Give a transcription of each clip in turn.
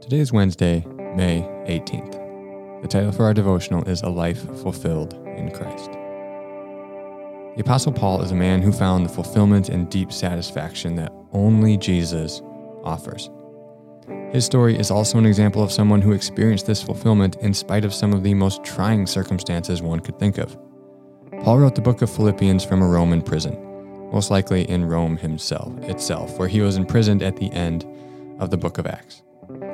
Today is Wednesday, May 18th. The title for our devotional is A Life Fulfilled in Christ. The Apostle Paul is a man who found the fulfillment and deep satisfaction that only Jesus offers. His story is also an example of someone who experienced this fulfillment in spite of some of the most trying circumstances one could think of. Paul wrote the book of Philippians from a Roman prison, most likely in Rome himself itself, where he was imprisoned at the end of the book of Acts.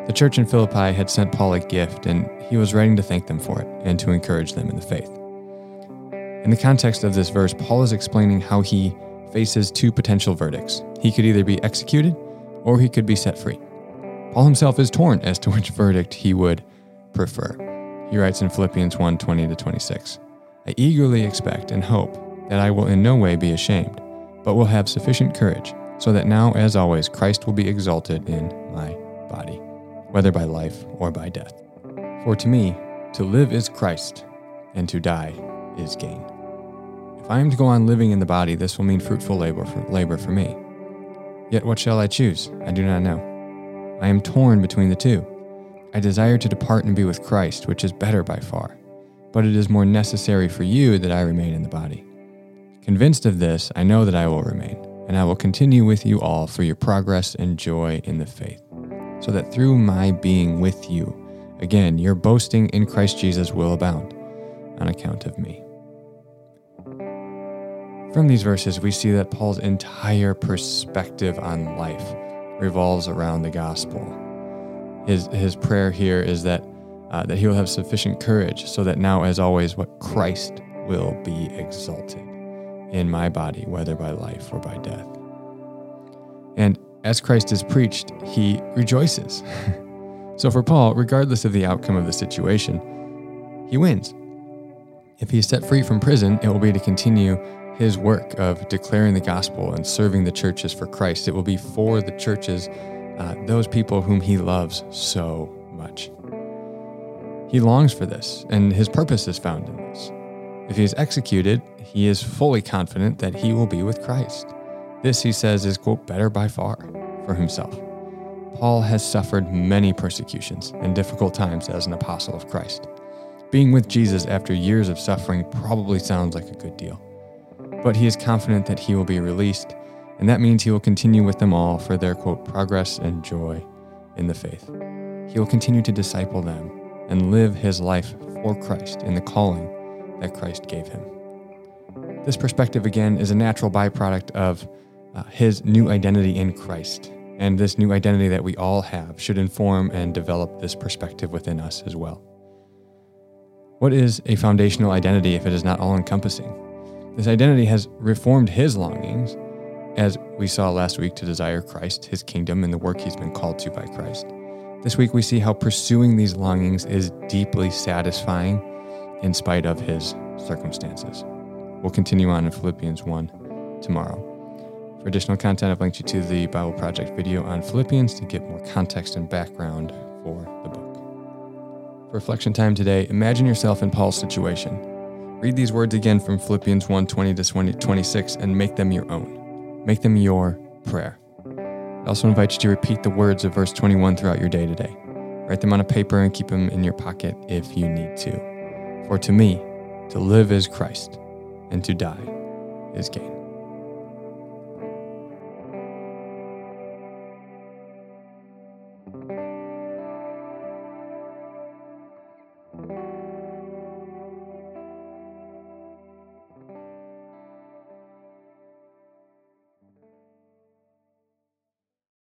The church in Philippi had sent Paul a gift, and he was writing to thank them for it and to encourage them in the faith. In the context of this verse, Paul is explaining how he faces two potential verdicts. He could either be executed or he could be set free. Paul himself is torn as to which verdict he would prefer. He writes in Philippians 1 20 to 26 I eagerly expect and hope that I will in no way be ashamed, but will have sufficient courage, so that now, as always, Christ will be exalted in my body whether by life or by death. For to me, to live is Christ, and to die is gain. If I am to go on living in the body, this will mean fruitful labor for, labor for me. Yet what shall I choose? I do not know. I am torn between the two. I desire to depart and be with Christ, which is better by far. But it is more necessary for you that I remain in the body. Convinced of this, I know that I will remain, and I will continue with you all for your progress and joy in the faith so that through my being with you, again, your boasting in Christ Jesus will abound on account of me. From these verses, we see that Paul's entire perspective on life revolves around the gospel. His, his prayer here is that, uh, that he will have sufficient courage so that now, as always, what Christ will be exalted in my body, whether by life or by death. And as Christ is preached, he rejoices. so for Paul, regardless of the outcome of the situation, he wins. If he is set free from prison, it will be to continue his work of declaring the gospel and serving the churches for Christ. It will be for the churches, uh, those people whom he loves so much. He longs for this, and his purpose is found in this. If he is executed, he is fully confident that he will be with Christ. This, he says, is, quote, better by far for himself. Paul has suffered many persecutions and difficult times as an apostle of Christ. Being with Jesus after years of suffering probably sounds like a good deal. But he is confident that he will be released, and that means he will continue with them all for their, quote, progress and joy in the faith. He will continue to disciple them and live his life for Christ in the calling that Christ gave him. This perspective, again, is a natural byproduct of uh, his new identity in Christ. And this new identity that we all have should inform and develop this perspective within us as well. What is a foundational identity if it is not all encompassing? This identity has reformed his longings, as we saw last week, to desire Christ, his kingdom, and the work he's been called to by Christ. This week, we see how pursuing these longings is deeply satisfying in spite of his circumstances. We'll continue on in Philippians 1 tomorrow. For additional content, I've linked you to the Bible Project video on Philippians to get more context and background for the book. For reflection time today, imagine yourself in Paul's situation. Read these words again from Philippians 1 20 to 26 and make them your own. Make them your prayer. I also invite you to repeat the words of verse 21 throughout your day today. Write them on a paper and keep them in your pocket if you need to. For to me, to live is Christ, and to die is gain.